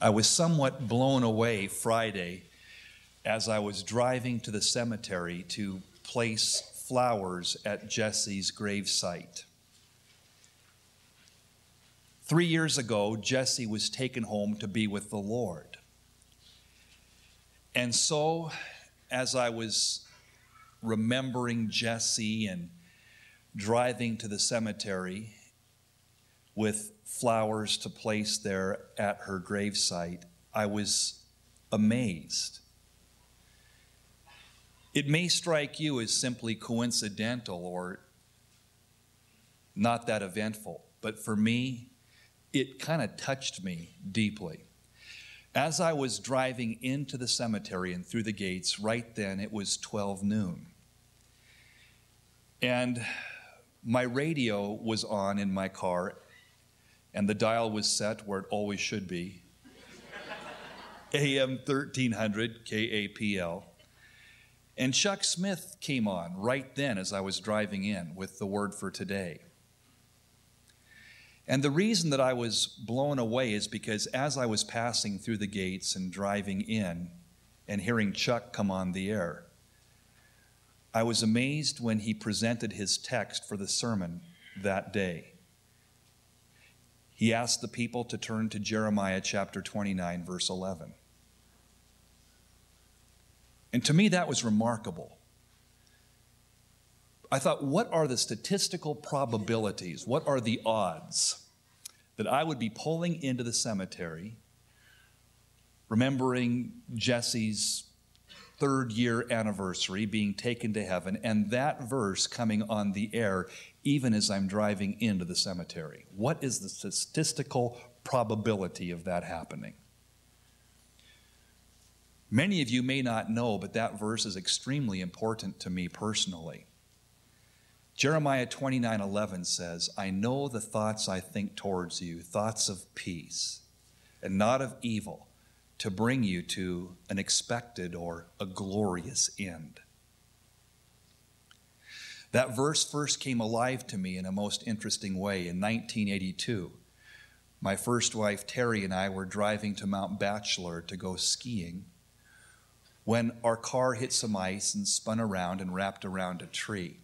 I was somewhat blown away Friday as I was driving to the cemetery to place flowers at Jesse's gravesite. Three years ago, Jesse was taken home to be with the Lord. And so, as I was remembering Jesse and driving to the cemetery with flowers to place there at her gravesite, I was amazed. It may strike you as simply coincidental or not that eventful, but for me, it kind of touched me deeply. As I was driving into the cemetery and through the gates, right then it was 12 noon. And my radio was on in my car, and the dial was set where it always should be AM 1300 KAPL. And Chuck Smith came on right then as I was driving in with the word for today. And the reason that I was blown away is because as I was passing through the gates and driving in and hearing Chuck come on the air, I was amazed when he presented his text for the sermon that day. He asked the people to turn to Jeremiah chapter 29, verse 11. And to me, that was remarkable. I thought, what are the statistical probabilities? What are the odds that I would be pulling into the cemetery, remembering Jesse's third year anniversary, being taken to heaven, and that verse coming on the air even as I'm driving into the cemetery? What is the statistical probability of that happening? Many of you may not know, but that verse is extremely important to me personally. Jeremiah 29 11 says, I know the thoughts I think towards you, thoughts of peace and not of evil, to bring you to an expected or a glorious end. That verse first came alive to me in a most interesting way in 1982. My first wife, Terry, and I were driving to Mount Bachelor to go skiing when our car hit some ice and spun around and wrapped around a tree.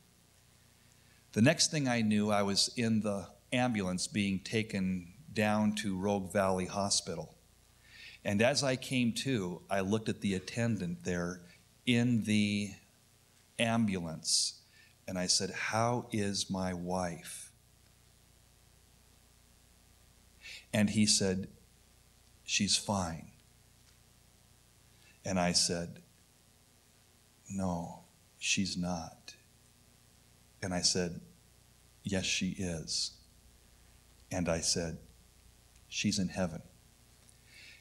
The next thing I knew, I was in the ambulance being taken down to Rogue Valley Hospital. And as I came to, I looked at the attendant there in the ambulance and I said, How is my wife? And he said, She's fine. And I said, No, she's not. And I said, Yes, she is. And I said, She's in heaven.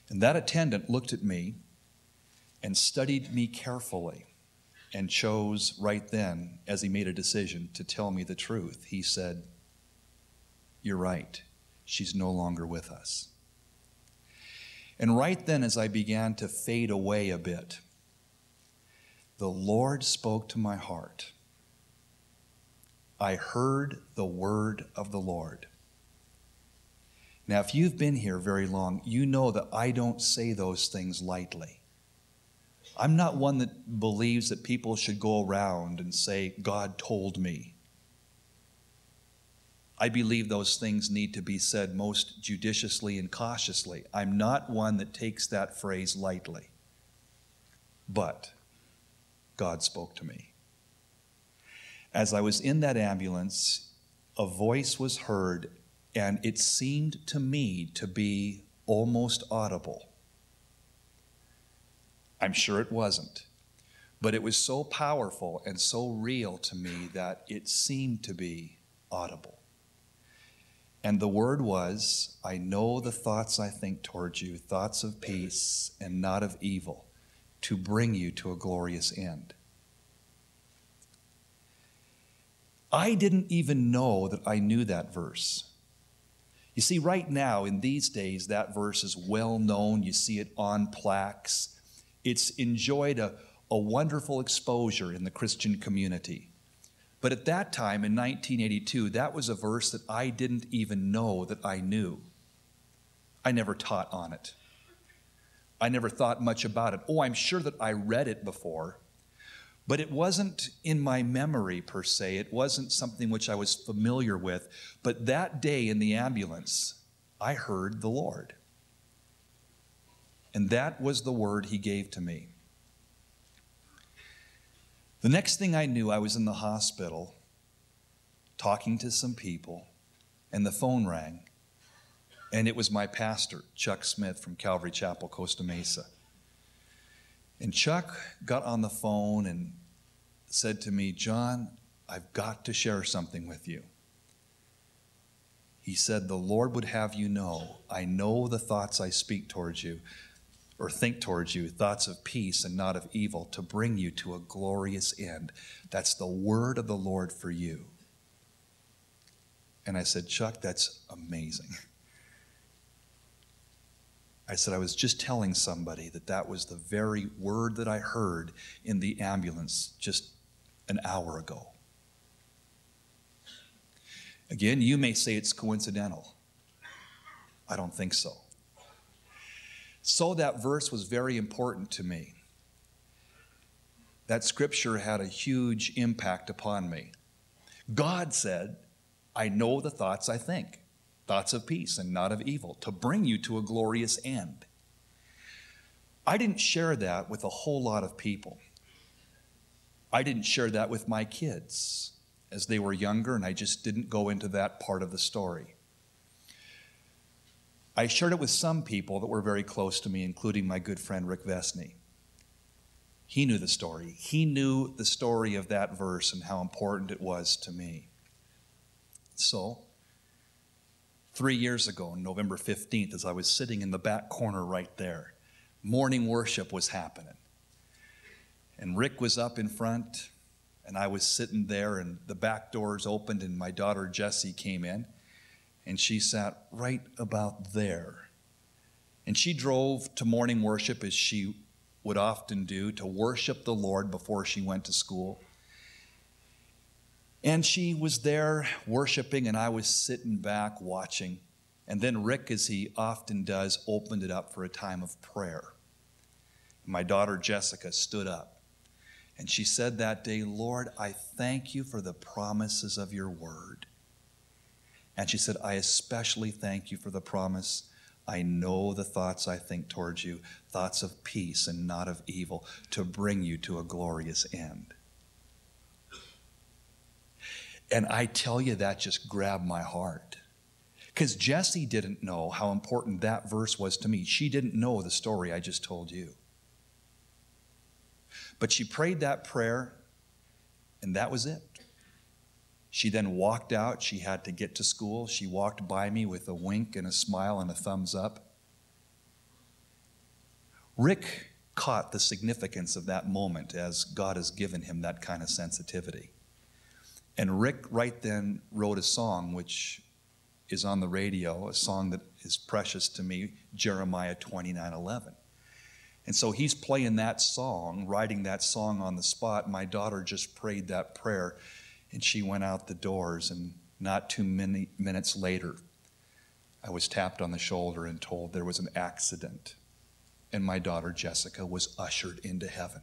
And that attendant looked at me and studied me carefully and chose right then, as he made a decision, to tell me the truth. He said, You're right. She's no longer with us. And right then, as I began to fade away a bit, the Lord spoke to my heart I heard the word of the Lord. Now, if you've been here very long, you know that I don't say those things lightly. I'm not one that believes that people should go around and say, God told me. I believe those things need to be said most judiciously and cautiously. I'm not one that takes that phrase lightly. But God spoke to me. As I was in that ambulance, a voice was heard, and it seemed to me to be almost audible. I'm sure it wasn't, but it was so powerful and so real to me that it seemed to be audible. And the word was, I know the thoughts I think towards you, thoughts of peace and not of evil, to bring you to a glorious end. I didn't even know that I knew that verse. You see, right now, in these days, that verse is well known. You see it on plaques. It's enjoyed a, a wonderful exposure in the Christian community. But at that time, in 1982, that was a verse that I didn't even know that I knew. I never taught on it. I never thought much about it. Oh, I'm sure that I read it before, but it wasn't in my memory per se. It wasn't something which I was familiar with. But that day in the ambulance, I heard the Lord. And that was the word he gave to me. The next thing I knew, I was in the hospital talking to some people, and the phone rang. And it was my pastor, Chuck Smith from Calvary Chapel, Costa Mesa. And Chuck got on the phone and said to me, Jon, I've got to share something with you. He said, The Lord would have you know, I know the thoughts I speak towards you or think towards you, thoughts of peace and not of evil, to bring you to a glorious end. That's the word of the Lord for you. And I said, Chuck, that's amazing. I said, I was just telling somebody that that was the very word that I heard in the ambulance just an hour ago. Again, you may say it's coincidental. I don't think so. So, that verse was very important to me. That scripture had a huge impact upon me. God said, I know the thoughts I think thoughts of peace and not of evil, to bring you to a glorious end. I didn't share that with a whole lot of people. I didn't share that with my kids as they were younger, and I just didn't go into that part of the story. I shared it with some people that were very close to me, including my good friend Rick Vesney. He knew the story. He knew the story of that verse and how important it was to me. So, three years ago, on November 15th, as I was sitting in the back corner right there. Morning worship was happening. And Rick was up in front, and I was sitting there, and the back doors opened, and my daughter Jessie came in, and she sat right about there. And she drove to morning worship as she would often do to worship the Lord before she went to school. And she was there worshiping, and I was sitting back watching. And then Rick, as he often does, opened it up for a time of prayer. My daughter Jessica stood up, and she said that day, Lord, I thank you for the promises of your word. And she said, I especially thank you for the promise. I know the thoughts I think towards you, thoughts of peace and not of evil, to bring you to a glorious end. And I tell you, that just grabbed my heart. Because Jessie didn't know how important that verse was to me. She didn't know the story I just told you. But she prayed that prayer, and that was it. She then walked out. She had to get to school. She walked by me with a wink and a smile and a thumbs up. Rick caught the significance of that moment as God has given him that kind of sensitivity. And Rick right then wrote a song which is on the radio, a song that is precious to me, Jeremiah 29 11. And so he's playing that song, writing that song on the spot. My daughter just prayed that prayer and she went out the doors. And not too many minutes later, I was tapped on the shoulder and told there was an accident. And my daughter Jessica was ushered into heaven.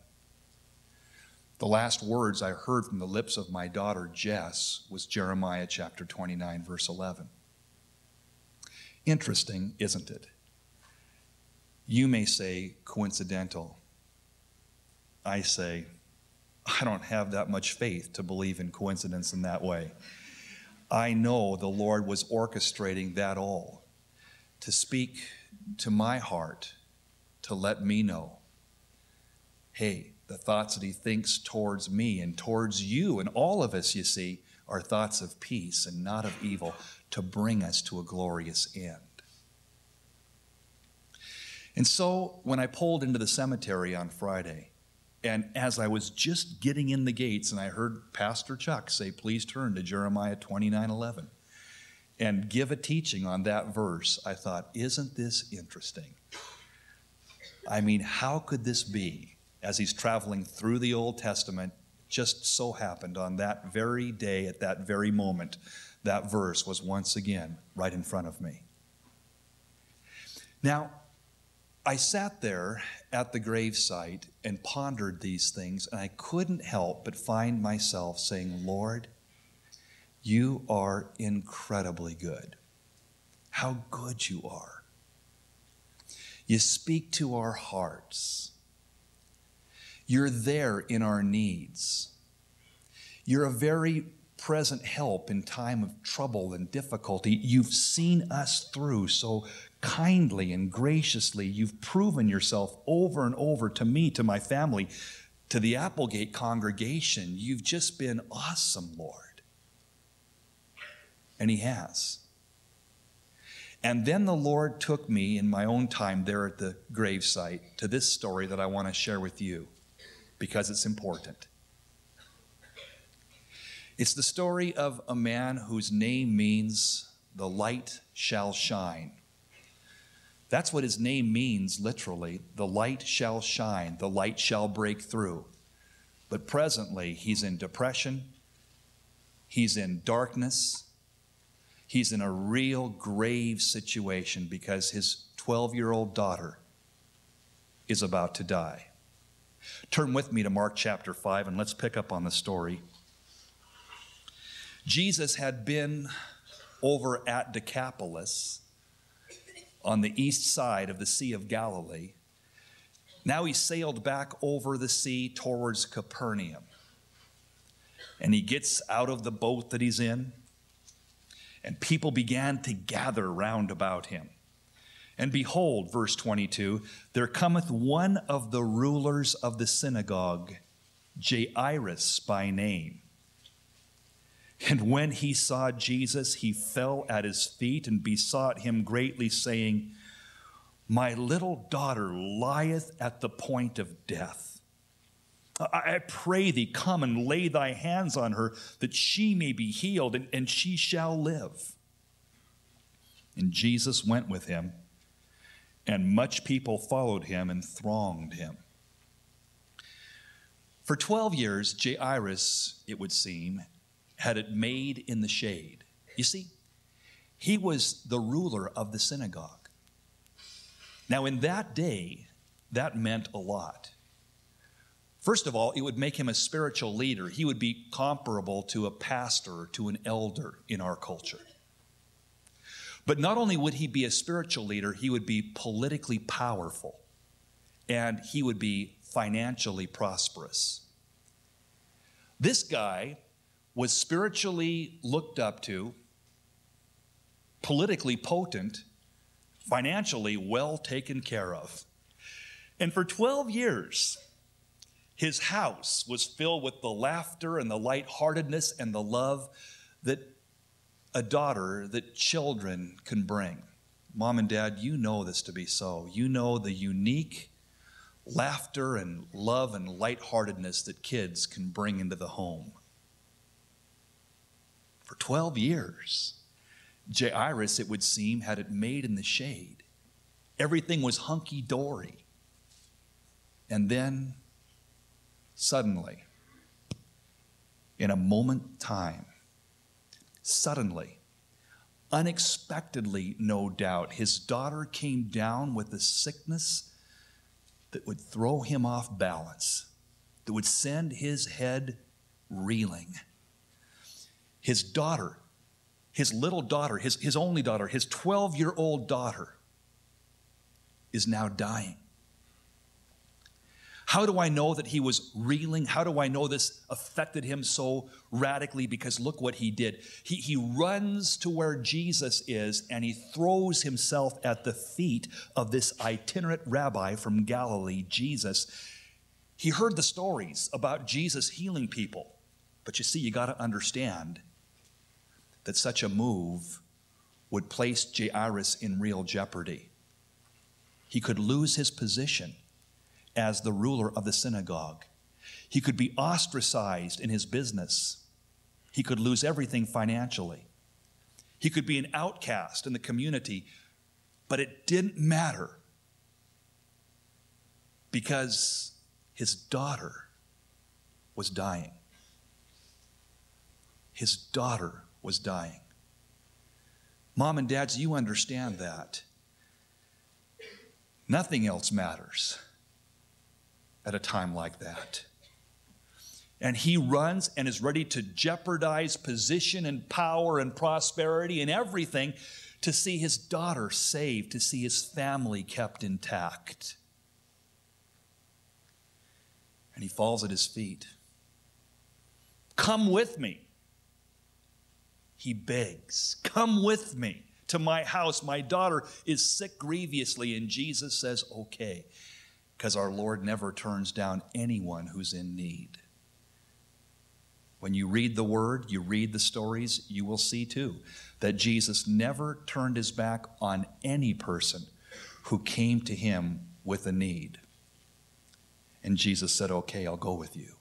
The last words I heard from the lips of my daughter Jess was Jeremiah chapter 29, verse 11. Interesting, isn't it? You may say coincidental. I say, I don't have that much faith to believe in coincidence in that way. I know the Lord was orchestrating that all to speak to my heart, to let me know hey, the thoughts that he thinks towards me and towards you and all of us, you see, are thoughts of peace and not of evil to bring us to a glorious end. And so when I pulled into the cemetery on Friday, and as I was just getting in the gates, and I heard Pastor Chuck say, Please turn to Jeremiah 29 11 and give a teaching on that verse, I thought, Isn't this interesting? I mean, how could this be as he's traveling through the Old Testament, just so happened on that very day, at that very moment, that verse was once again right in front of me. Now, I sat there at the gravesite and pondered these things, and I couldn't help but find myself saying, Lord, you are incredibly good. How good you are. You speak to our hearts. You're there in our needs. You're a very present help in time of trouble and difficulty. You've seen us through so kindly and graciously. You've proven yourself over and over to me, to my family, to the Applegate congregation. You've just been awesome, Lord. And He has. And then the Lord took me in my own time there at the gravesite to this story that I want to share with you because it's important. It's the story of a man whose name means the light shall shine. That's what his name means literally. The light shall shine, the light shall break through. But presently, he's in depression, he's in darkness, he's in a real grave situation because his 12 year old daughter is about to die. Turn with me to Mark chapter 5 and let's pick up on the story. Jesus had been over at Decapolis on the east side of the Sea of Galilee. Now he sailed back over the sea towards Capernaum. And he gets out of the boat that he's in, and people began to gather round about him. And behold, verse 22 there cometh one of the rulers of the synagogue, Jairus by name. And when he saw Jesus, he fell at his feet and besought him greatly, saying, My little daughter lieth at the point of death. I pray thee, come and lay thy hands on her, that she may be healed, and, and she shall live. And Jesus went with him, and much people followed him and thronged him. For 12 years, Jairus, it would seem, had it made in the shade. You see, he was the ruler of the synagogue. Now, in that day, that meant a lot. First of all, it would make him a spiritual leader. He would be comparable to a pastor, to an elder in our culture. But not only would he be a spiritual leader, he would be politically powerful and he would be financially prosperous. This guy was spiritually looked up to, politically potent, financially well taken care of. And for 12 years, his house was filled with the laughter and the lightheartedness and the love that a daughter, that children can bring. Mom and dad, you know this to be so. You know the unique laughter and love and lightheartedness that kids can bring into the home for 12 years. Jairus, it would seem, had it made in the shade. Everything was hunky dory. And then, suddenly, in a moment time, suddenly, unexpectedly, no doubt, his daughter came down with a sickness that would throw him off balance, that would send his head reeling his daughter, his little daughter, his, his only daughter, his 12 year old daughter, is now dying. How do I know that he was reeling? How do I know this affected him so radically? Because look what he did. He, he runs to where Jesus is and he throws himself at the feet of this itinerant rabbi from Galilee, Jesus. He heard the stories about Jesus healing people. But you see, you got to understand that such a move would place Jairus in real jeopardy. He could lose his position as the ruler of the synagogue. He could be ostracized in his business. He could lose everything financially. He could be an outcast in the community, but it didn't matter because his daughter was dying. His daughter was dying. Mom and dads, you understand that. Nothing else matters at a time like that. And he runs and is ready to jeopardize position and power and prosperity and everything to see his daughter saved, to see his family kept intact. And he falls at his feet. Come with me. He begs, Come with me to my house. My daughter is sick grievously. And Jesus says, Okay, because our Lord never turns down anyone who's in need. When you read the word, you read the stories, you will see too that Jesus never turned his back on any person who came to him with a need. And Jesus said, Okay, I'll go with you.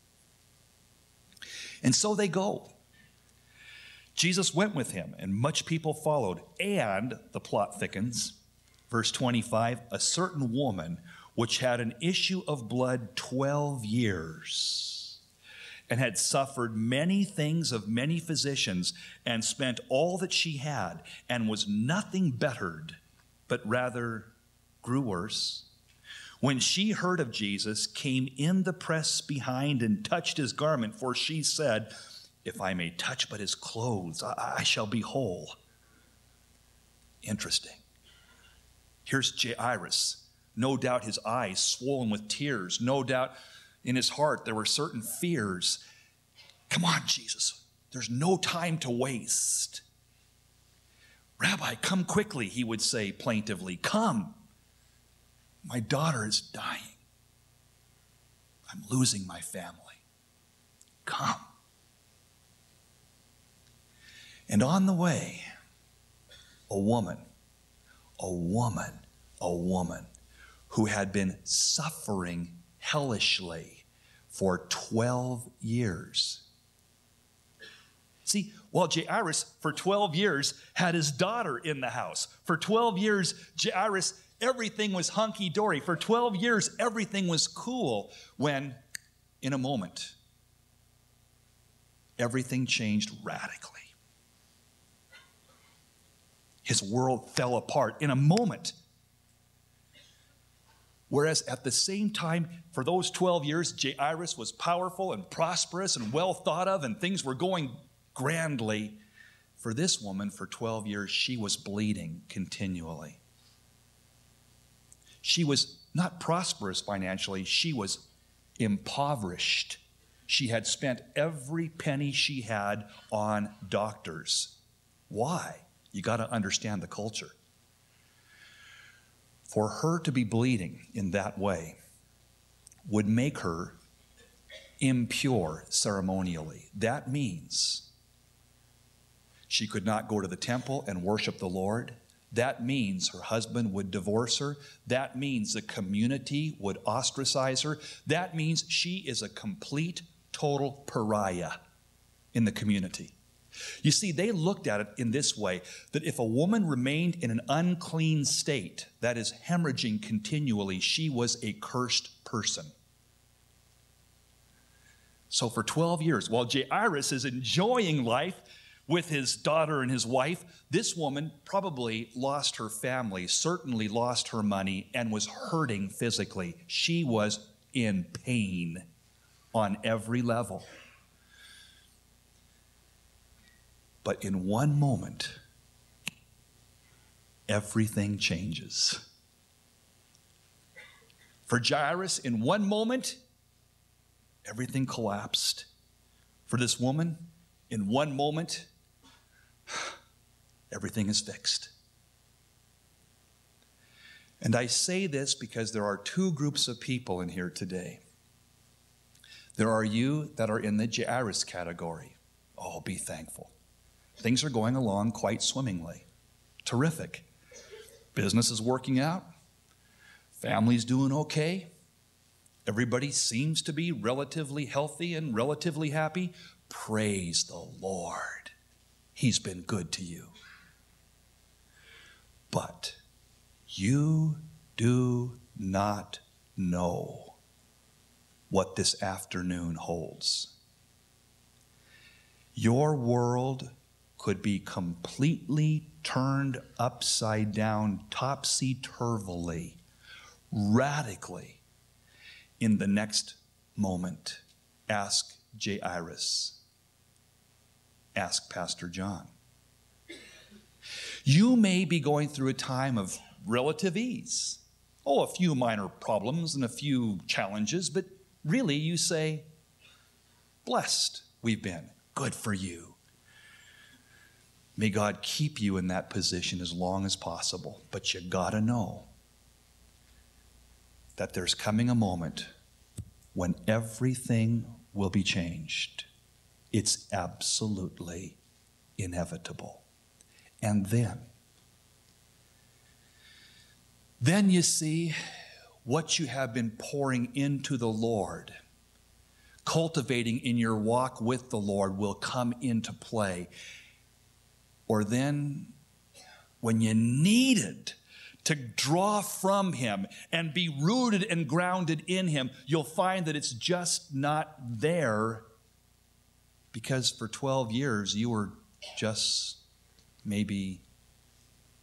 And so they go. Jesus went with him, and much people followed. And the plot thickens. Verse 25 a certain woman which had an issue of blood 12 years and had suffered many things of many physicians and spent all that she had and was nothing bettered, but rather grew worse. When she heard of Jesus, came in the press behind and touched his garment, for she said, if I may touch but his clothes, I, I shall be whole. Interesting. Here's Jairus. No doubt his eyes swollen with tears. No doubt in his heart there were certain fears. Come on, Jesus. There's no time to waste. Rabbi, come quickly, he would say plaintively. Come. My daughter is dying. I'm losing my family. Come. And on the way, a woman, a woman, a woman who had been suffering hellishly for 12 years. See, while Jairus, for 12 years, had his daughter in the house. For 12 years, Jairus, everything was hunky dory. For 12 years, everything was cool. When, in a moment, everything changed radically. His world fell apart in a moment. Whereas at the same time, for those 12 years, Jairus was powerful and prosperous and well thought of, and things were going grandly. For this woman, for 12 years, she was bleeding continually. She was not prosperous financially, she was impoverished. She had spent every penny she had on doctors. Why? You got to understand the culture. For her to be bleeding in that way would make her impure ceremonially. That means she could not go to the temple and worship the Lord. That means her husband would divorce her. That means the community would ostracize her. That means she is a complete, total pariah in the community. You see, they looked at it in this way that if a woman remained in an unclean state, that is, hemorrhaging continually, she was a cursed person. So for 12 years, while Jairus is enjoying life with his daughter and his wife, this woman probably lost her family, certainly lost her money, and was hurting physically. She was in pain on every level. But in one moment, everything changes. For Jairus, in one moment, everything collapsed. For this woman, in one moment, everything is fixed. And I say this because there are two groups of people in here today. There are you that are in the Jairus category. Oh, be thankful. Things are going along quite swimmingly. Terrific. Business is working out. Family's doing okay. Everybody seems to be relatively healthy and relatively happy. Praise the Lord. He's been good to you. But you do not know what this afternoon holds. Your world could be completely turned upside down, topsy turvily, radically in the next moment. Ask Jairus. Ask Pastor Jon. You may be going through a time of relative ease. Oh, a few minor problems and a few challenges, but really you say, Blessed we've been. Good for you. May God keep you in that position as long as possible. But you got to know that there's coming a moment when everything will be changed. It's absolutely inevitable. And then, then you see what you have been pouring into the Lord, cultivating in your walk with the Lord, will come into play. Or then, when you needed to draw from Him and be rooted and grounded in Him, you'll find that it's just not there because for 12 years you were just maybe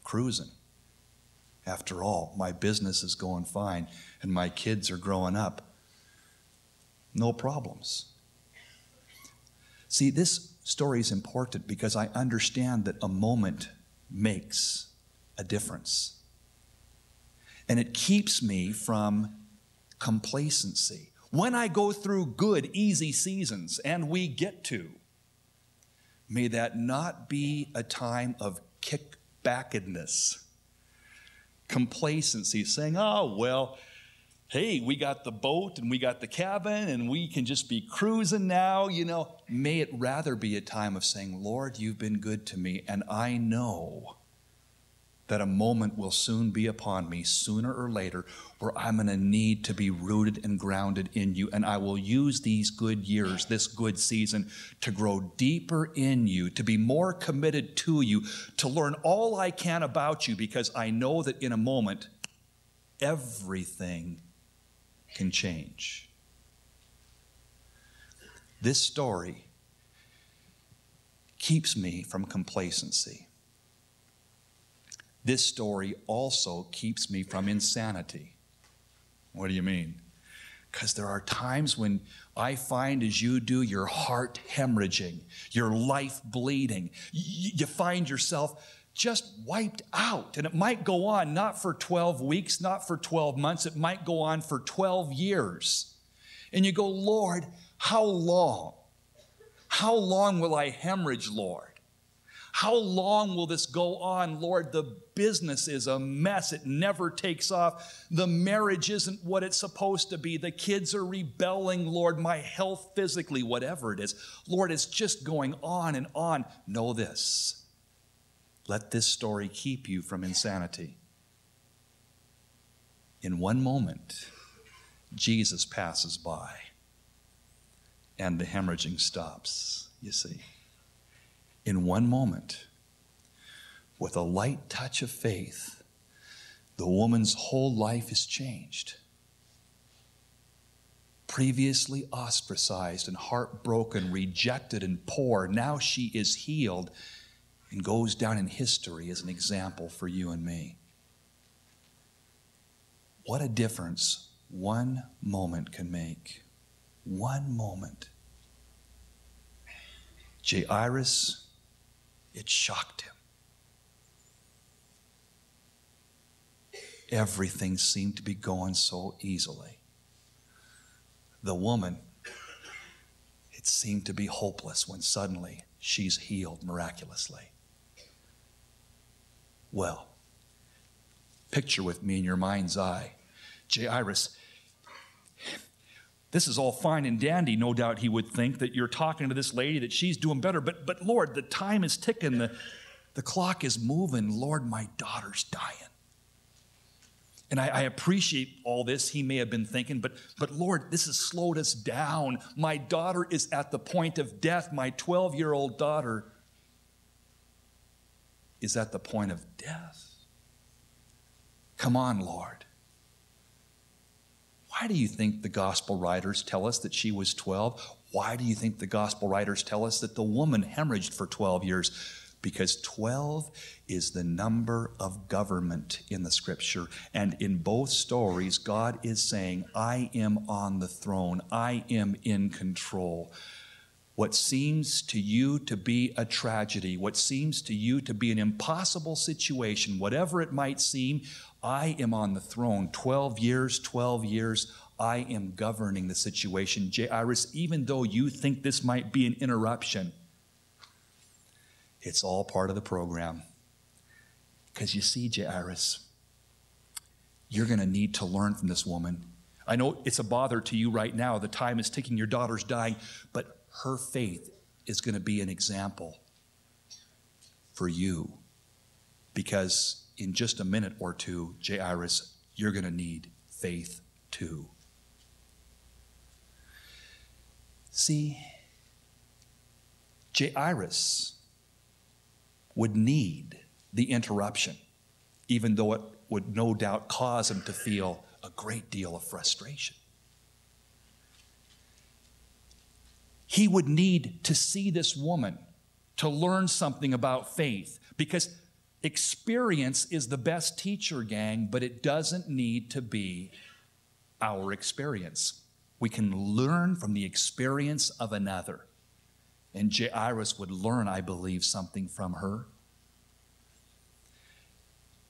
cruising. After all, my business is going fine and my kids are growing up. No problems. See, this story is important because I understand that a moment makes a difference. And it keeps me from complacency. When I go through good, easy seasons, and we get to, may that not be a time of kickbackedness, complacency, saying, oh, well, hey, we got the boat and we got the cabin and we can just be cruising now, you know. May it rather be a time of saying, Lord, you've been good to me, and I know that a moment will soon be upon me, sooner or later, where I'm going to need to be rooted and grounded in you. And I will use these good years, this good season, to grow deeper in you, to be more committed to you, to learn all I can about you, because I know that in a moment, everything can change. This story keeps me from complacency. This story also keeps me from insanity. What do you mean? Because there are times when I find, as you do, your heart hemorrhaging, your life bleeding. You find yourself just wiped out. And it might go on not for 12 weeks, not for 12 months, it might go on for 12 years. And you go, Lord, how long? How long will I hemorrhage, Lord? How long will this go on? Lord, the business is a mess. It never takes off. The marriage isn't what it's supposed to be. The kids are rebelling, Lord. My health physically, whatever it is. Lord, it's just going on and on. Know this. Let this story keep you from insanity. In one moment, Jesus passes by and the hemorrhaging stops, you see in one moment, with a light touch of faith, the woman's whole life is changed. Previously ostracized and heartbroken, rejected and poor, now she is healed and goes down in history as an example for you and me. What a difference one moment can make. One moment. Jairus it shocked him. Everything seemed to be going so easily. The woman, it seemed to be hopeless when suddenly she's healed miraculously. Well, picture with me in your mind's eye Jairus this is all fine and dandy. No doubt he would think that you're talking to this lady, that she's doing better. But, but Lord, the time is ticking, the, the clock is moving. Lord, my daughter's dying. And I, I, appreciate all this, he may have been thinking, but, but Lord, this has slowed us down. My daughter is at the point of death. My 12 year old daughter is at the point of death. Come on, Lord. Why do you think the gospel writers tell us that she was 12? Why do you think the gospel writers tell us that the woman hemorrhaged for 12 years? because 12 is the number of government in the scripture. And in both stories, God is saying, I am on the throne, I am in control. What seems to you to be a tragedy, what seems to you to be an impossible situation, whatever it might seem, I am on the throne. 12 years, 12 years, I am governing the situation. Jairus, even though you think this might be an interruption, it's all part of the program. Because you see, Jairus, you're going to need to learn from this woman. I know it's a bother to you right now. The time is ticking, your daughter's dying, but her faith is going to be an example for you. Because in just a minute or two, Jairus, you're going to need faith too. See, Jairus would need the interruption, even though it would no doubt cause him to feel a great deal of frustration. He would need to see this woman to learn something about faith because experience is the best teacher, gang, but it doesn't need to be our experience. We can learn from the experience of another. And Jairus would learn, I believe, something from her.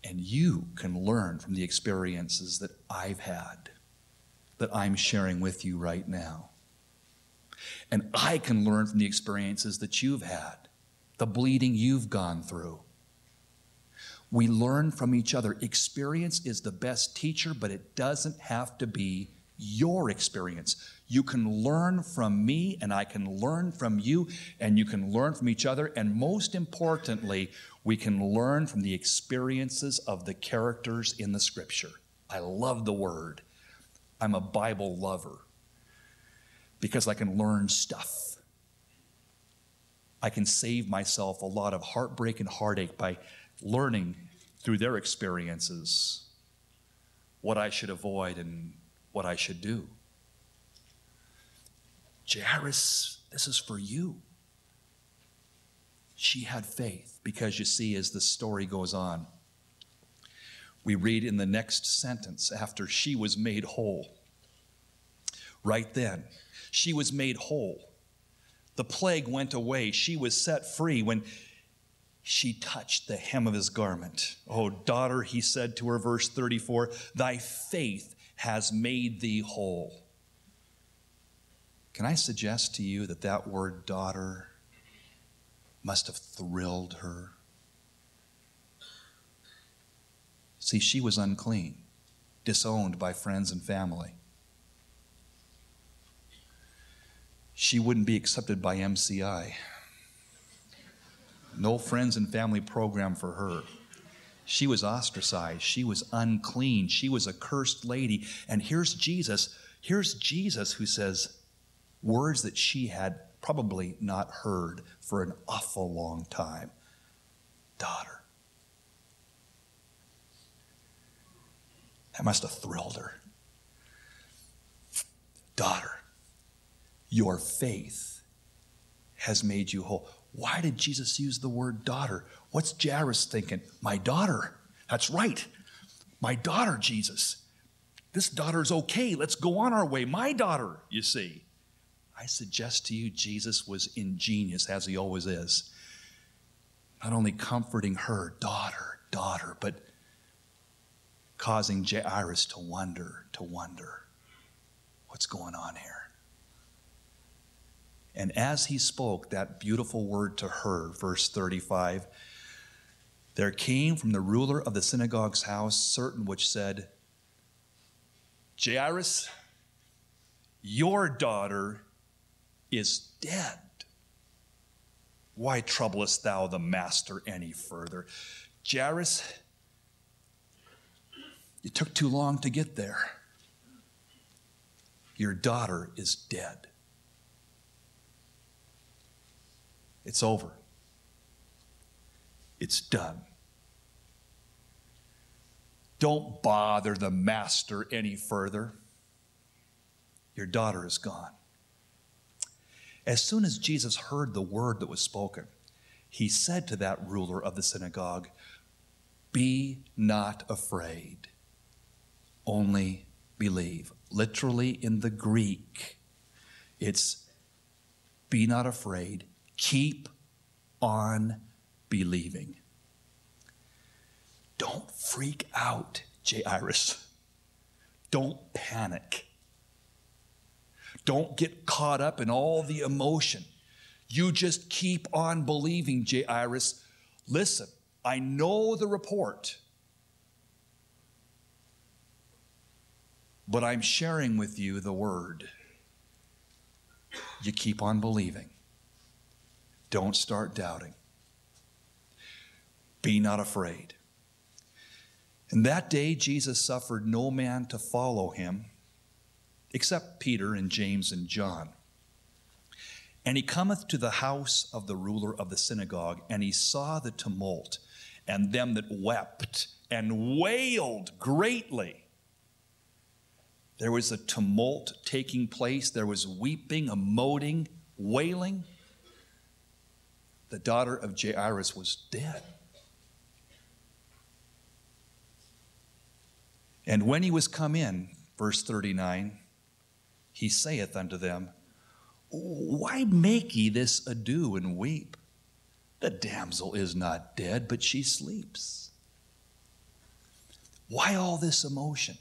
And you can learn from the experiences that I've had, that I'm sharing with you right now. And I can learn from the experiences that you've had, the bleeding you've gone through. We learn from each other. Experience is the best teacher, but it doesn't have to be your experience. You can learn from me, and I can learn from you, and you can learn from each other. And most importantly, we can learn from the experiences of the characters in the scripture. I love the word. I'm a Bible lover because I can learn stuff. I can save myself a lot of heartbreak and heartache by learning through their experiences what I should avoid and what I should do. Jairus, this is for you. She had faith because you see, as the story goes on, we read in the next sentence after she was made whole. Right then, she was made whole. The plague went away. She was set free when she touched the hem of his garment. Oh, daughter, he said to her, verse 34, thy faith has made thee whole. Can I suggest to you that that word daughter must have thrilled her? See, she was unclean, disowned by friends and family. She wouldn't be accepted by MCI. No friends and family program for her. She was ostracized. She was unclean. She was a cursed lady. And here's Jesus. Here's Jesus who says words that she had probably not heard for an awful long time Daughter. That must have thrilled her. Daughter, your faith has made you whole. Why did Jesus use the word daughter? What's Jairus thinking? My daughter. That's right. My daughter, Jesus. This daughter's okay. Let's go on our way. My daughter, you see. I suggest to you, Jesus was ingenious, as he always is. Not only comforting her, daughter, daughter, but causing Jairus to wonder, to wonder what's going on here. And as he spoke that beautiful word to her, verse 35, there came from the ruler of the synagogue's house certain which said, Jairus, your daughter is dead. Why troublest thou the master any further? Jairus, it took too long to get there. Your daughter is dead. It's over. It's done. Don't bother the master any further. Your daughter is gone. As soon as Jesus heard the word that was spoken, he said to that ruler of the synagogue, Be not afraid, only believe. Literally in the Greek, it's be not afraid, keep on believing. Don't freak out, Jairus. Don't panic. Don't get caught up in all the emotion. You just keep on believing, Jairus. Listen, I know the report, but I'm sharing with you the word. You keep on believing. Don't start doubting. Be not afraid. And that day Jesus suffered no man to follow him except Peter and James and John. And he cometh to the house of the ruler of the synagogue, and he saw the tumult, and them that wept and wailed greatly. There was a tumult taking place, there was weeping, emoting, wailing. The daughter of Jairus was dead. And when he was come in, verse 39, he saith unto them, why make ye this ado and weep? The damsel is not dead, but she sleeps. Why all this emotion?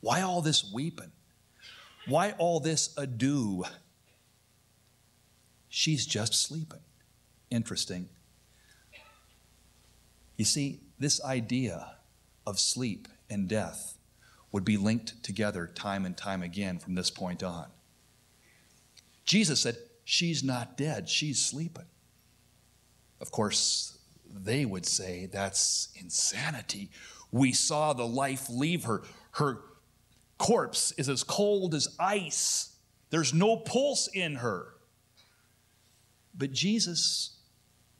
Why all this weeping? Why all this ado? She's just sleeping. Interesting. You see, this idea of sleep and death would be linked together time and time again from this point on. Jesus said, She's not dead, she's sleeping. Of course, they would say that's insanity. We saw the life leave her. Her corpse is as cold as ice, there's no pulse in her. But Jesus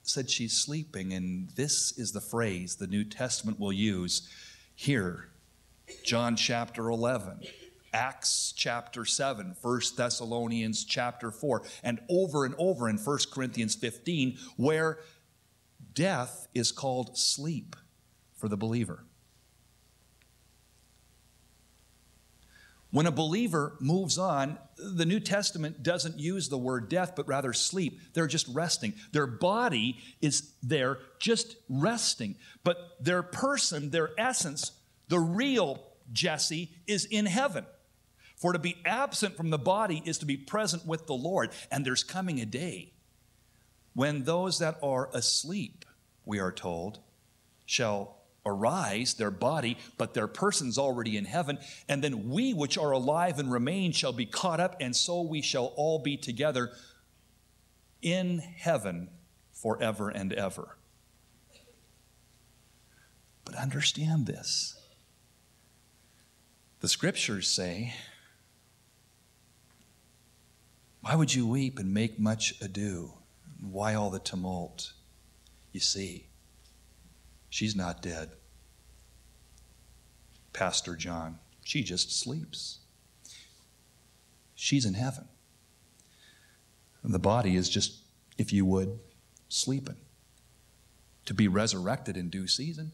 said she's sleeping, and this is the phrase the New Testament will use here. John chapter 11. Acts chapter 7, 1 Thessalonians chapter 4, and over and over in 1 Corinthians 15, where death is called sleep for the believer. When a believer moves on, the New Testament doesn't use the word death, but rather sleep. They're just resting. Their body is there just resting, but their person, their essence, the real Jesse, is in heaven. For to be absent from the body is to be present with the Lord. And there's coming a day when those that are asleep, we are told, shall arise, their body, but their person's already in heaven. And then we which are alive and remain shall be caught up, and so we shall all be together in heaven forever and ever. But understand this. The scriptures say why would you weep and make much ado? Why all the tumult? You see, she's not dead. Pastor John, she just sleeps. She's in heaven. And the body is just, if you would, sleeping to be resurrected in due season.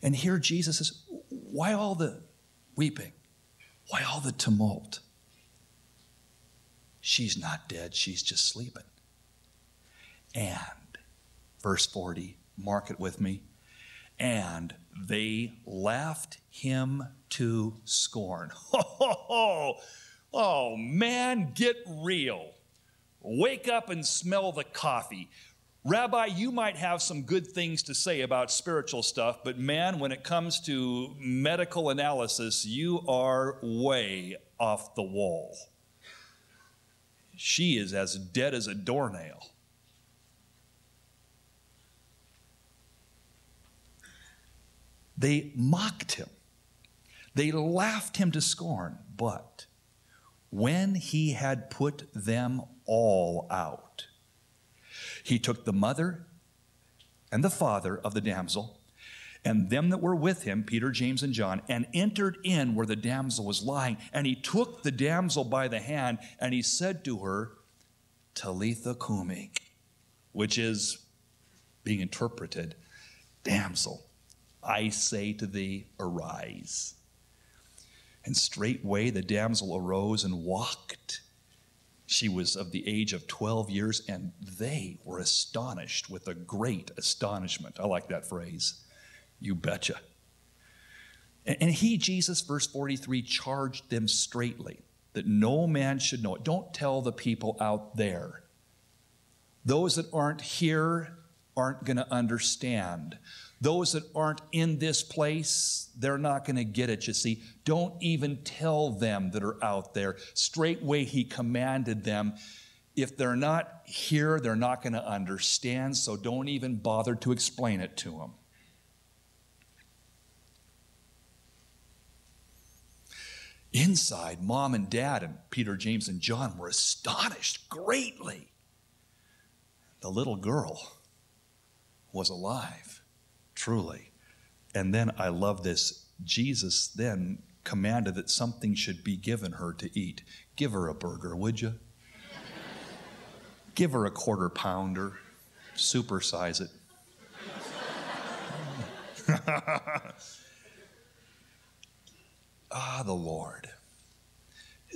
And here Jesus says, Why all the weeping? Why all the tumult? She's not dead, she's just sleeping. And, verse 40, mark it with me. And they laughed him to scorn. Oh, oh, man, get real. Wake up and smell the coffee. Rabbi, you might have some good things to say about spiritual stuff, but man, when it comes to medical analysis, you are way off the wall. She is as dead as a doornail. They mocked him. They laughed him to scorn. But when he had put them all out, he took the mother and the father of the damsel and them that were with him, Peter, James, and John, and entered in where the damsel was lying. And he took the damsel by the hand and he said to her, Talitha Kumi, which is being interpreted, damsel, I say to thee, arise. And straightway the damsel arose and walked. She was of the age of 12 years, and they were astonished with a great astonishment. I like that phrase. You betcha. And he, Jesus, verse 43, charged them straightly that no man should know it. Don't tell the people out there. Those that aren't here aren't going to understand. Those that aren't in this place, they're not going to get it, you see. Don't even tell them that are out there. Straightway, he commanded them. If they're not here, they're not going to understand, so don't even bother to explain it to them. Inside, mom and dad and Peter, James, and John were astonished greatly. The little girl was alive, truly. And then I love this. Jesus then commanded that something should be given her to eat. Give her a burger, would you? Give her a quarter pounder, supersize it. ah, the Lord.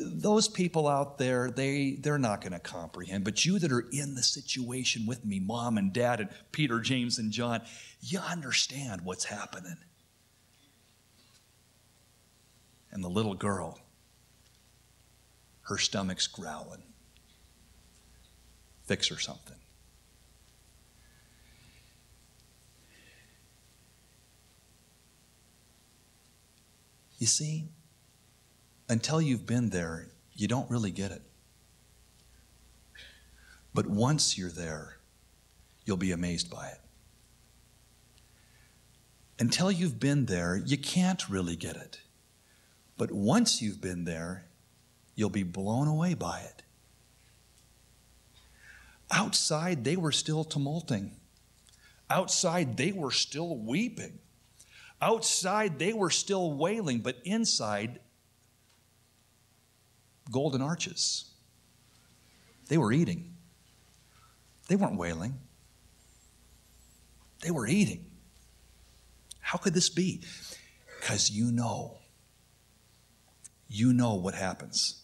Those people out there, they, they're not going to comprehend. But you that are in the situation with me, mom and dad, and Peter, James, and John, you understand what's happening. And the little girl, her stomach's growling. Fix her something. You see, until you've been there, you don't really get it. But once you're there, you'll be amazed by it. Until you've been there, you can't really get it. But once you've been there, you'll be blown away by it. Outside, they were still tumulting. Outside, they were still weeping. Outside, they were still wailing, but inside, golden arches. They were eating. They weren't wailing. They were eating. How could this be? Because you know. You know what happens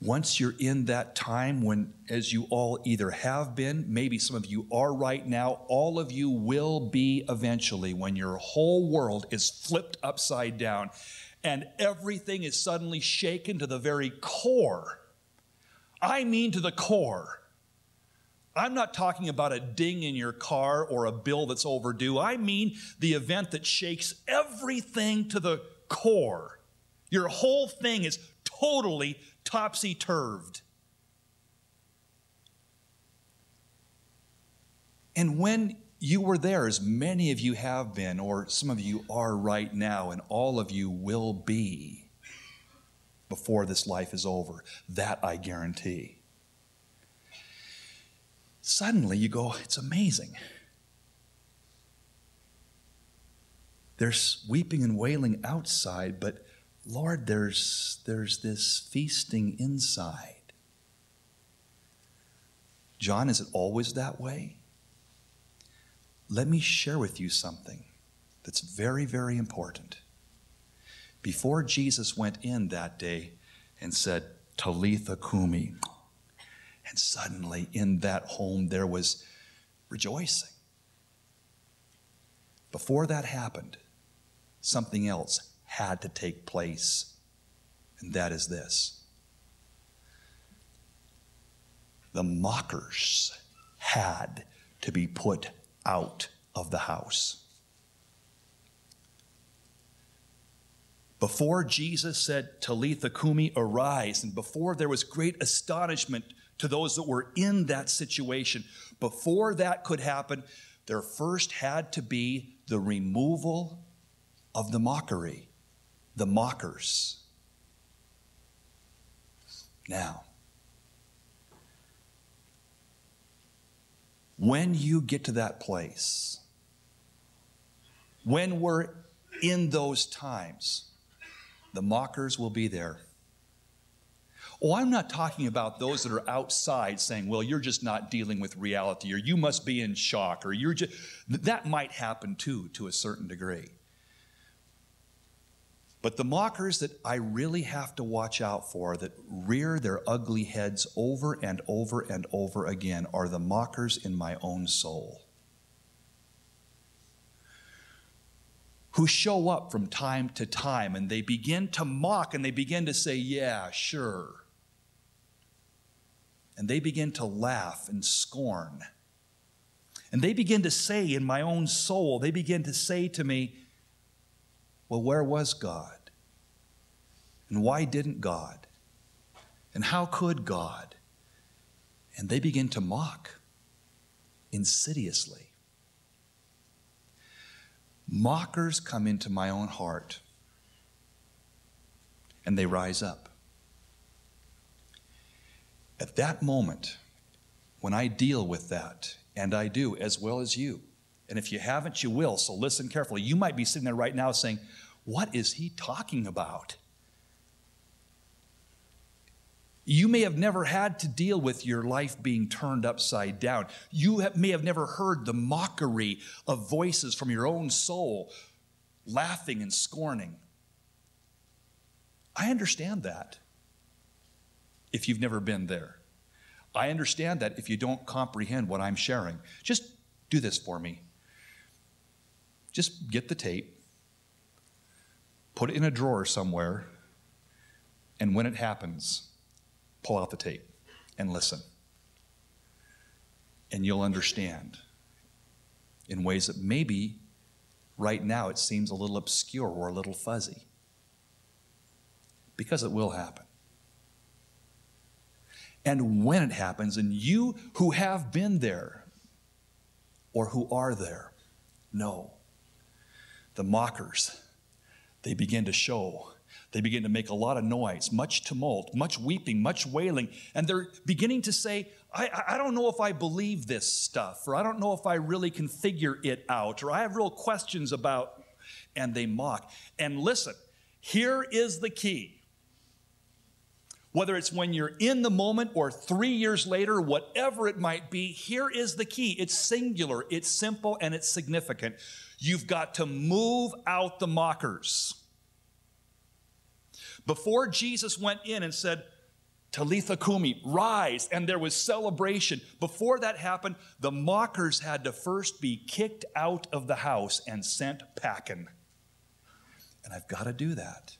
once you're in that time when, as you all either have been, maybe some of you are right now, all of you will be eventually when your whole world is flipped upside down and everything is suddenly shaken to the very core. I mean, to the core. I'm not talking about a ding in your car or a bill that's overdue. I mean the event that shakes everything to the core. Your whole thing is totally topsy turved. And when you were there, as many of you have been, or some of you are right now, and all of you will be before this life is over, that I guarantee. Suddenly you go, it's amazing. There's weeping and wailing outside, but Lord, there's, there's this feasting inside. John, is it always that way? Let me share with you something that's very, very important. Before Jesus went in that day and said, Talitha Kumi, and suddenly in that home there was rejoicing. Before that happened, something else had to take place, and that is this the mockers had to be put out of the house. Before Jesus said, Talitha Kumi, arise, and before there was great astonishment to those that were in that situation, before that could happen, there first had to be the removal of the mockery the mockers. Now, when you get to that place, when we're in those times, the mockers will be there. Oh, I'm not talking about those that are outside saying, well, you're just not dealing with reality, or you must be in shock, or you're just. That might happen too, to a certain degree. But the mockers that I really have to watch out for, that rear their ugly heads over and over and over again, are the mockers in my own soul. Who show up from time to time and they begin to mock and they begin to say, Yeah, sure. And they begin to laugh and scorn. And they begin to say in my own soul, they begin to say to me, Well, where was God? And why didn't God? And how could God? And they begin to mock insidiously. Mockers come into my own heart and they rise up. At that moment, when I deal with that, and I do as well as you, and if you haven't, you will, so listen carefully. You might be sitting there right now saying, What is he talking about? You may have never had to deal with your life being turned upside down. You have, may have never heard the mockery of voices from your own soul laughing and scorning. I understand that if you've never been there. I understand that if you don't comprehend what I'm sharing. Just do this for me. Just get the tape, put it in a drawer somewhere, and when it happens, pull out the tape and listen. And you'll understand in ways that maybe right now it seems a little obscure or a little fuzzy. Because it will happen. And when it happens, and you who have been there or who are there know the mockers, they begin to show they begin to make a lot of noise, much tumult, much weeping, much wailing, and they're beginning to say, I, I don't know if I believe this stuff, or I don't know if I really can figure it out, or I have real questions about, and they mock. And listen, here is the key. Whether it's when you're in the moment or three years later, whatever it might be, here is the key. It's singular, it's simple, and it's significant. You've got to move out the mockers. Before Jesus went in and said, Talitha Kumi, rise, and there was celebration. Before that happened, the mockers had to first be kicked out of the house and sent packing. And I've got to do that.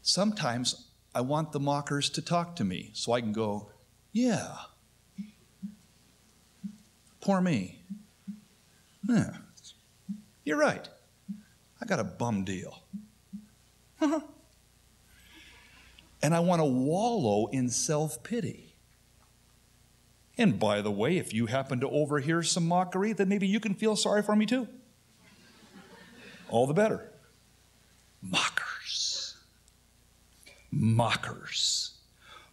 Sometimes I want the mockers to talk to me so I can go, yeah, poor me. Yeah, you're right. I got a bum deal. and I want to wallow in self pity. And by the way, if you happen to overhear some mockery, then maybe you can feel sorry for me too. All the better. Mockers. Mockers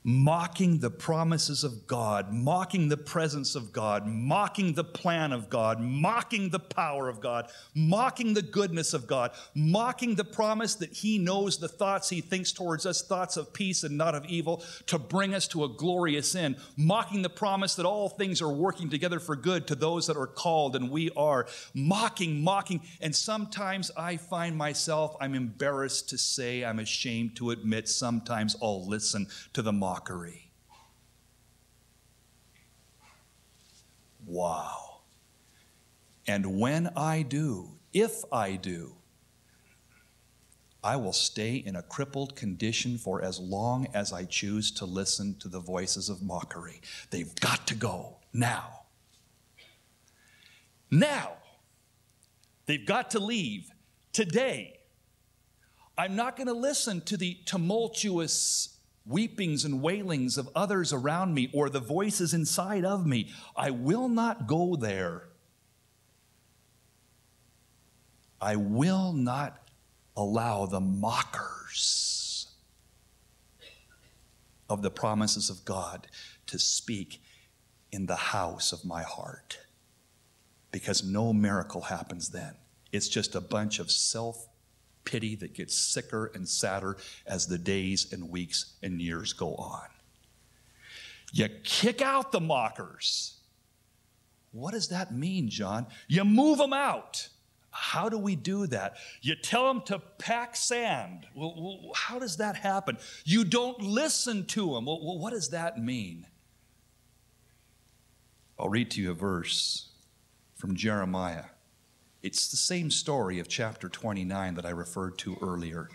mocking the promises of God, mocking the presence of God, mocking the plan of God, mocking the power of God, mocking the goodness of God, mocking the promise that He knows the thoughts He thinks towards us, thoughts of peace and not of evil, to bring us to a glorious end, mocking the promise that all things are working together for good to those that are called, and we are, mocking, mocking. And sometimes I find myself, I'm embarrassed to say, I'm ashamed to admit, sometimes I'll listen to the mock mockery. Wow. And when I do, if I do, I will stay in a crippled condition for as long as I choose to listen to the voices of mockery. They've got to go now. Now. They've got to leave today. I'm not going to listen to the tumultuous weepings and wailings of others around me or the voices inside of me. I will not go there. I will not allow the mockers of the promises of God to speak in the house of my heart because no miracle happens then. It's just a bunch of self pity that gets sicker and sadder as the days and weeks and years go on. You kick out the mockers. What does that mean, John? You move them out. How do we do that? You tell them to pack sand. Well, how does that happen? You don't listen to them. Well, what does that mean? I'll read to you a verse from Jeremiah. It's the same story of chapter 29 that I referred to earlier.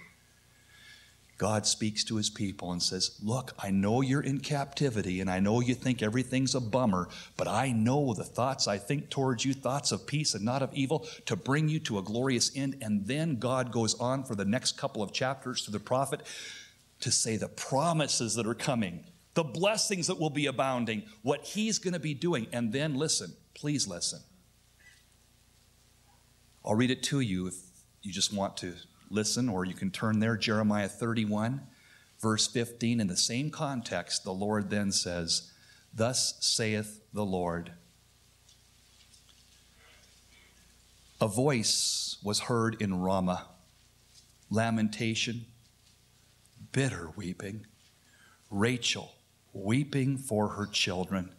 God speaks to his people and says, Look, I know you're in captivity and I know you think everything's a bummer, but I know the thoughts I think towards you, thoughts of peace and not of evil, to bring you to a glorious end. And then God goes on for the next couple of chapters to the prophet to say the promises that are coming, the blessings that will be abounding, what he's going to be doing. And then listen, please listen. I'll read it to you if you just want to listen, or you can turn there, Jeremiah 31, verse 15. In the same context, the Lord then says, Thus saith the Lord. A voice was heard in Ramah, lamentation, bitter weeping, Rachel weeping for her children,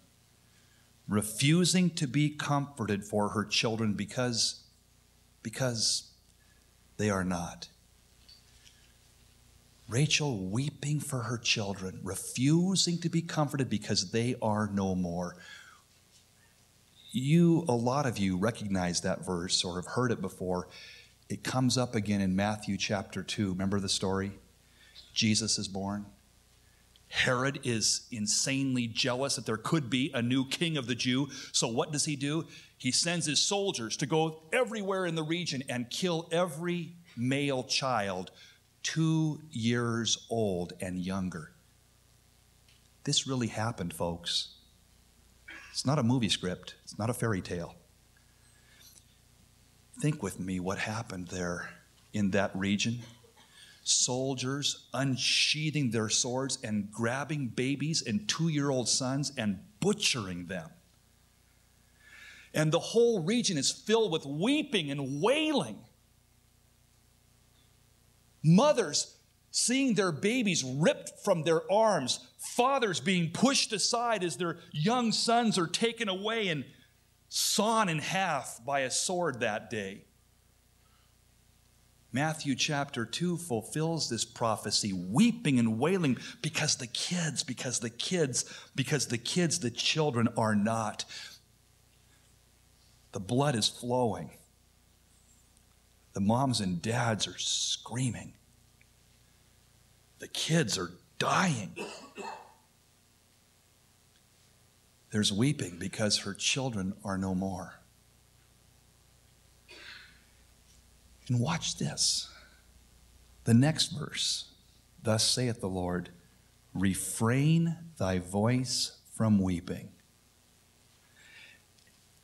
refusing to be comforted for her children because, because they are not. Rachel weeping for her children, refusing to be comforted because they are no more. You, a lot of you, recognize that verse or have heard it before. It comes up again in Matthew chapter 2. Remember the story? Jesus is born. Herod is insanely jealous that there could be a new king of the Jew. So, what does he do? He sends his soldiers to go everywhere in the region and kill every male child two years old and younger. This really happened, folks. It's not a movie script, it's not a fairy tale. Think with me what happened there in that region. Soldiers unsheathing their swords and grabbing babies and two year old sons and butchering them. And the whole region is filled with weeping and wailing. Mothers seeing their babies ripped from their arms, fathers being pushed aside as their young sons are taken away and sawn in half by a sword that day. Matthew chapter 2 fulfills this prophecy, weeping and wailing because the kids, because the kids, because the kids, the children are not. The blood is flowing. The moms and dads are screaming. The kids are dying. There's weeping because her children are no more. And watch this. The next verse Thus saith the Lord, refrain thy voice from weeping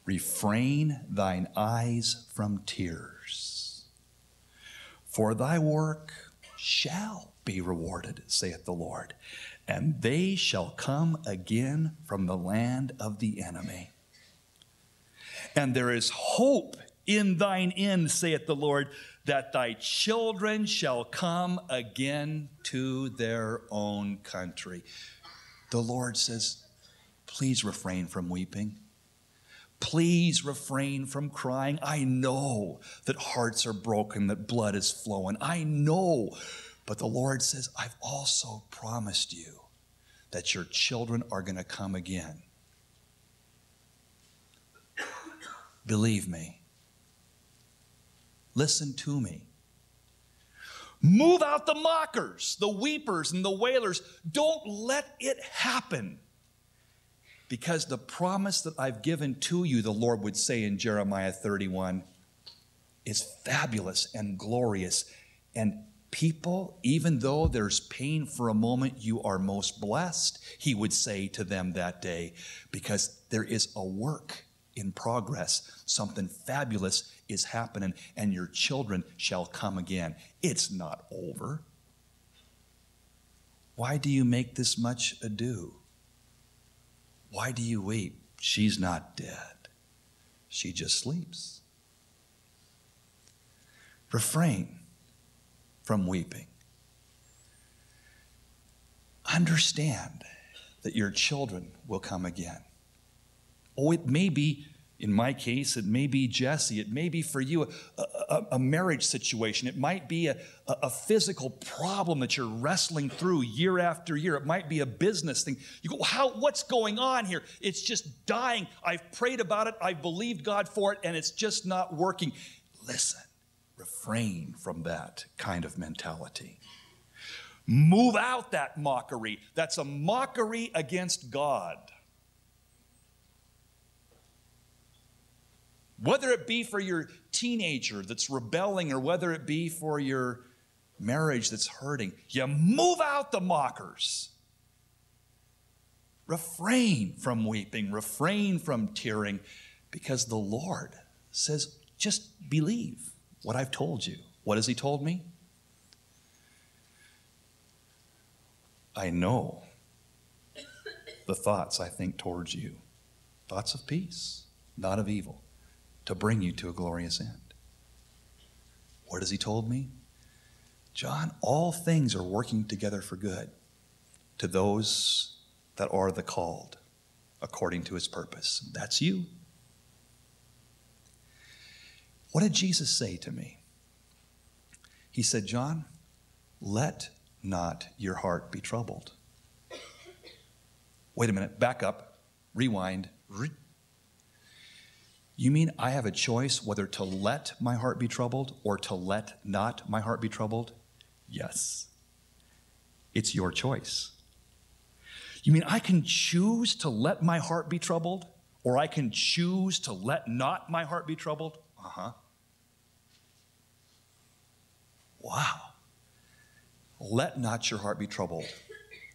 refrain thine eyes from tears. For thy work shall be rewarded, saith the Lord, and they shall come again from the land of the enemy. And there is hope in thine end, saith the Lord, that thy children shall come again to their own country. The Lord says, Please refrain from weeping. Please refrain from crying. I know that hearts are broken, that blood is flowing. I know. But the Lord says, I've also promised you that your children are going to come again. Believe me. Listen to me. Move out the mockers, the weepers, and the wailers. Don't let it happen. Because the promise that I've given to you, the Lord would say in Jeremiah 31, is fabulous and glorious. And people, even though there's pain for a moment, you are most blessed, he would say to them that day, because there is a work in progress. Something fabulous is happening, and your children shall come again. It's not over. Why do you make this much ado? Why do you weep? She's not dead. She just sleeps. Refrain. from weeping. Understand that your children will come again. Oh, it may be, in my case, it may be Jesse. It may be for you a, a, a marriage situation. It might be a, a physical problem that you're wrestling through year after year. It might be a business thing. You go, how, what's going on here? It's just dying. I've prayed about it. I've believed God for it, and it's just not working. Listen, refrain from that kind of mentality. Move out that mockery. That's a mockery against God. Whether it be for your teenager that's rebelling or whether it be for your marriage that's hurting, you move out the mockers. Refrain from weeping, refrain from tearing, because the Lord says, just believe what I've told you. What has He told me? I know the thoughts I think towards you thoughts of peace, not of evil, to bring you to a glorious end. What has he told me? John, all things are working together for good to those that are the called according to his purpose. That's you. What did Jesus say to me? He said, John, let not your heart be troubled. Wait a minute, back up, rewind. You mean I have a choice whether to let my heart be troubled or to let not my heart be troubled? Yes. It's your choice. You mean I can choose to let my heart be troubled or I can choose to let not my heart be troubled? Uh huh. Wow. Let not your heart be troubled.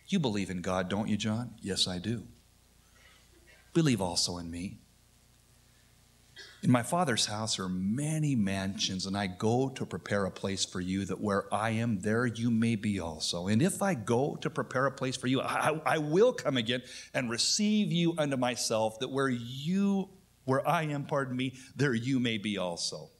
You believe in God, don't you, John? Yes, I do. Believe also in me. In my Father's house are many mansions, and I go to prepare a place for you, that where I am, there you may be also. And if I go to prepare a place for you, I, I will come again and receive you unto myself, that where you, where I am, pardon me, there you may be also.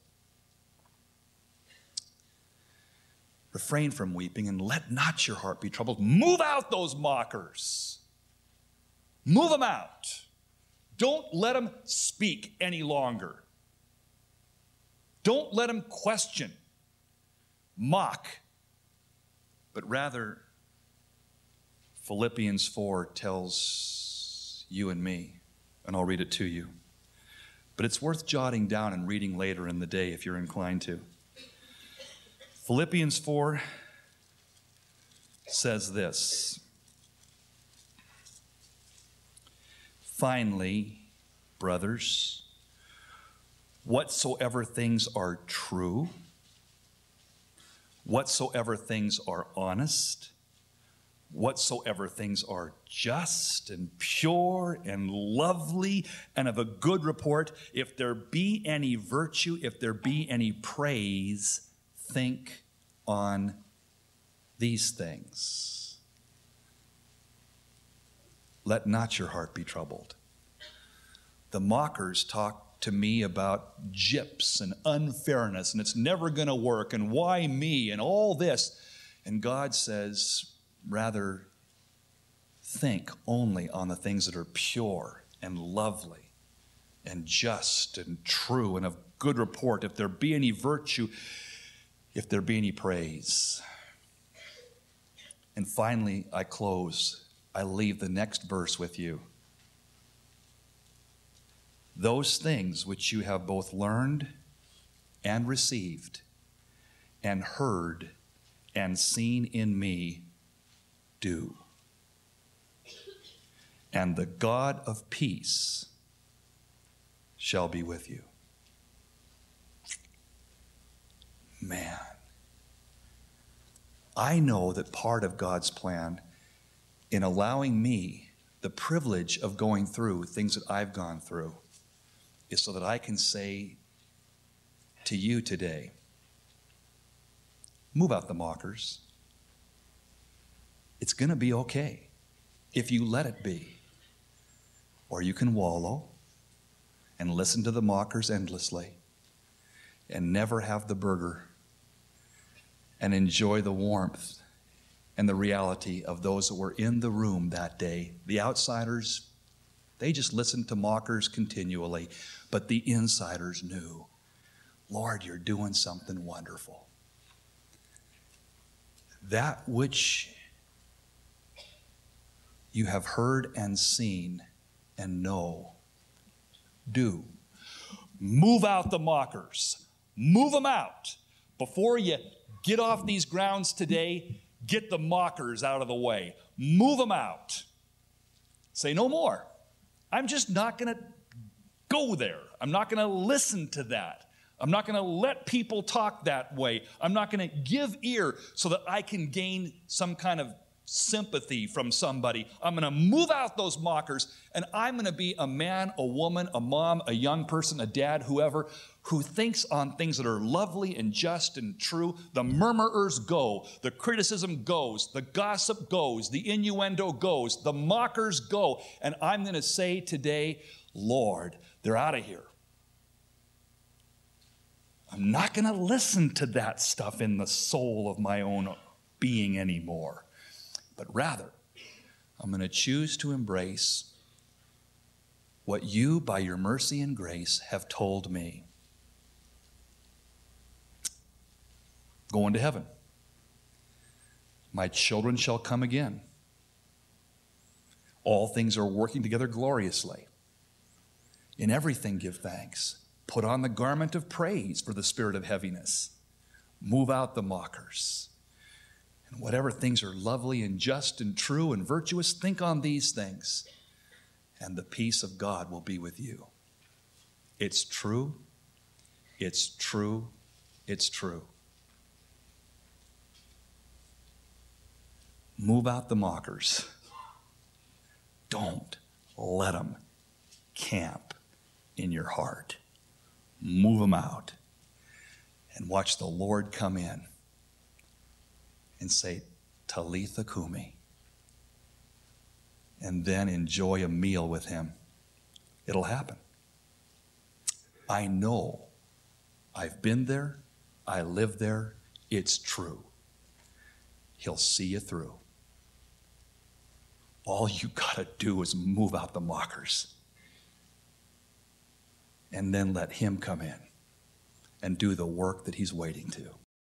Refrain from weeping and let not your heart be troubled. Move out those mockers. Move them out. Don't let them speak any longer. Don't let them question, mock, but rather, Philippians 4 tells you and me, and I'll read it to you. But it's worth jotting down and reading later in the day if you're inclined to. Philippians 4 says this Finally, brothers, whatsoever things are true, whatsoever things are honest, whatsoever things are just and pure and lovely and of a good report, if there be any virtue, if there be any praise, think on these things. Let not your heart be troubled. The mockers talk to me about gyps and unfairness, and it's never going to work, and why me, and all this. And God says, rather, think only on the things that are pure and lovely and just and true and of good report. If there be any virtue, if there be any praise. And finally, I close. I leave the next verse with you. Those things which you have both learned and received, and heard and seen in me, do. And the God of peace shall be with you. man, I know that part of God's plan in allowing me the privilege of going through things that I've gone through is so that I can say to you today move out the mockers. It's going to be okay if you let it be. Or you can wallow and listen to the mockers endlessly and never have the burger and enjoy the warmth and the reality of those that were in the room that day. The outsiders, they just listened to mockers continually, but the insiders knew, Lord, you're doing something wonderful. That which you have heard and seen and know, do. Move out the mockers. Move them out. Before you get off these grounds today, get the mockers out of the way. Move them out. Say no more. I'm just not going to go there. I'm not going to listen to that. I'm not going to let people talk that way. I'm not going to give ear so that I can gain some kind of sympathy from somebody. I'm going to move out those mockers and I'm going to be a man, a woman, a mom, a young person, a dad, whoever, who thinks on things that are lovely and just and true. The murmurers go, the criticism goes, the gossip goes, the innuendo goes, the mockers go. And I'm going to say today, Lord, they're out of here. I'm not going to listen to that stuff in the soul of my own being anymore but rather, I'm going to choose to embrace what you, by your mercy and grace, have told me. Going to heaven. My children shall come again. All things are working together gloriously. In everything, give thanks. Put on the garment of praise for the spirit of heaviness. Move out the mockers. And whatever things are lovely and just and true and virtuous, think on these things, and the peace of God will be with you. It's true, it's true, it's true. Move out the mockers. Don't let them camp in your heart. Move them out and watch the Lord come in and say, Talitha Kumi, and then enjoy a meal with him. It'll happen. I know. I've been there. I live there. It's true. He'll see you through. All you got to do is move out the mockers. And then let Him come in and do the work that He's waiting to.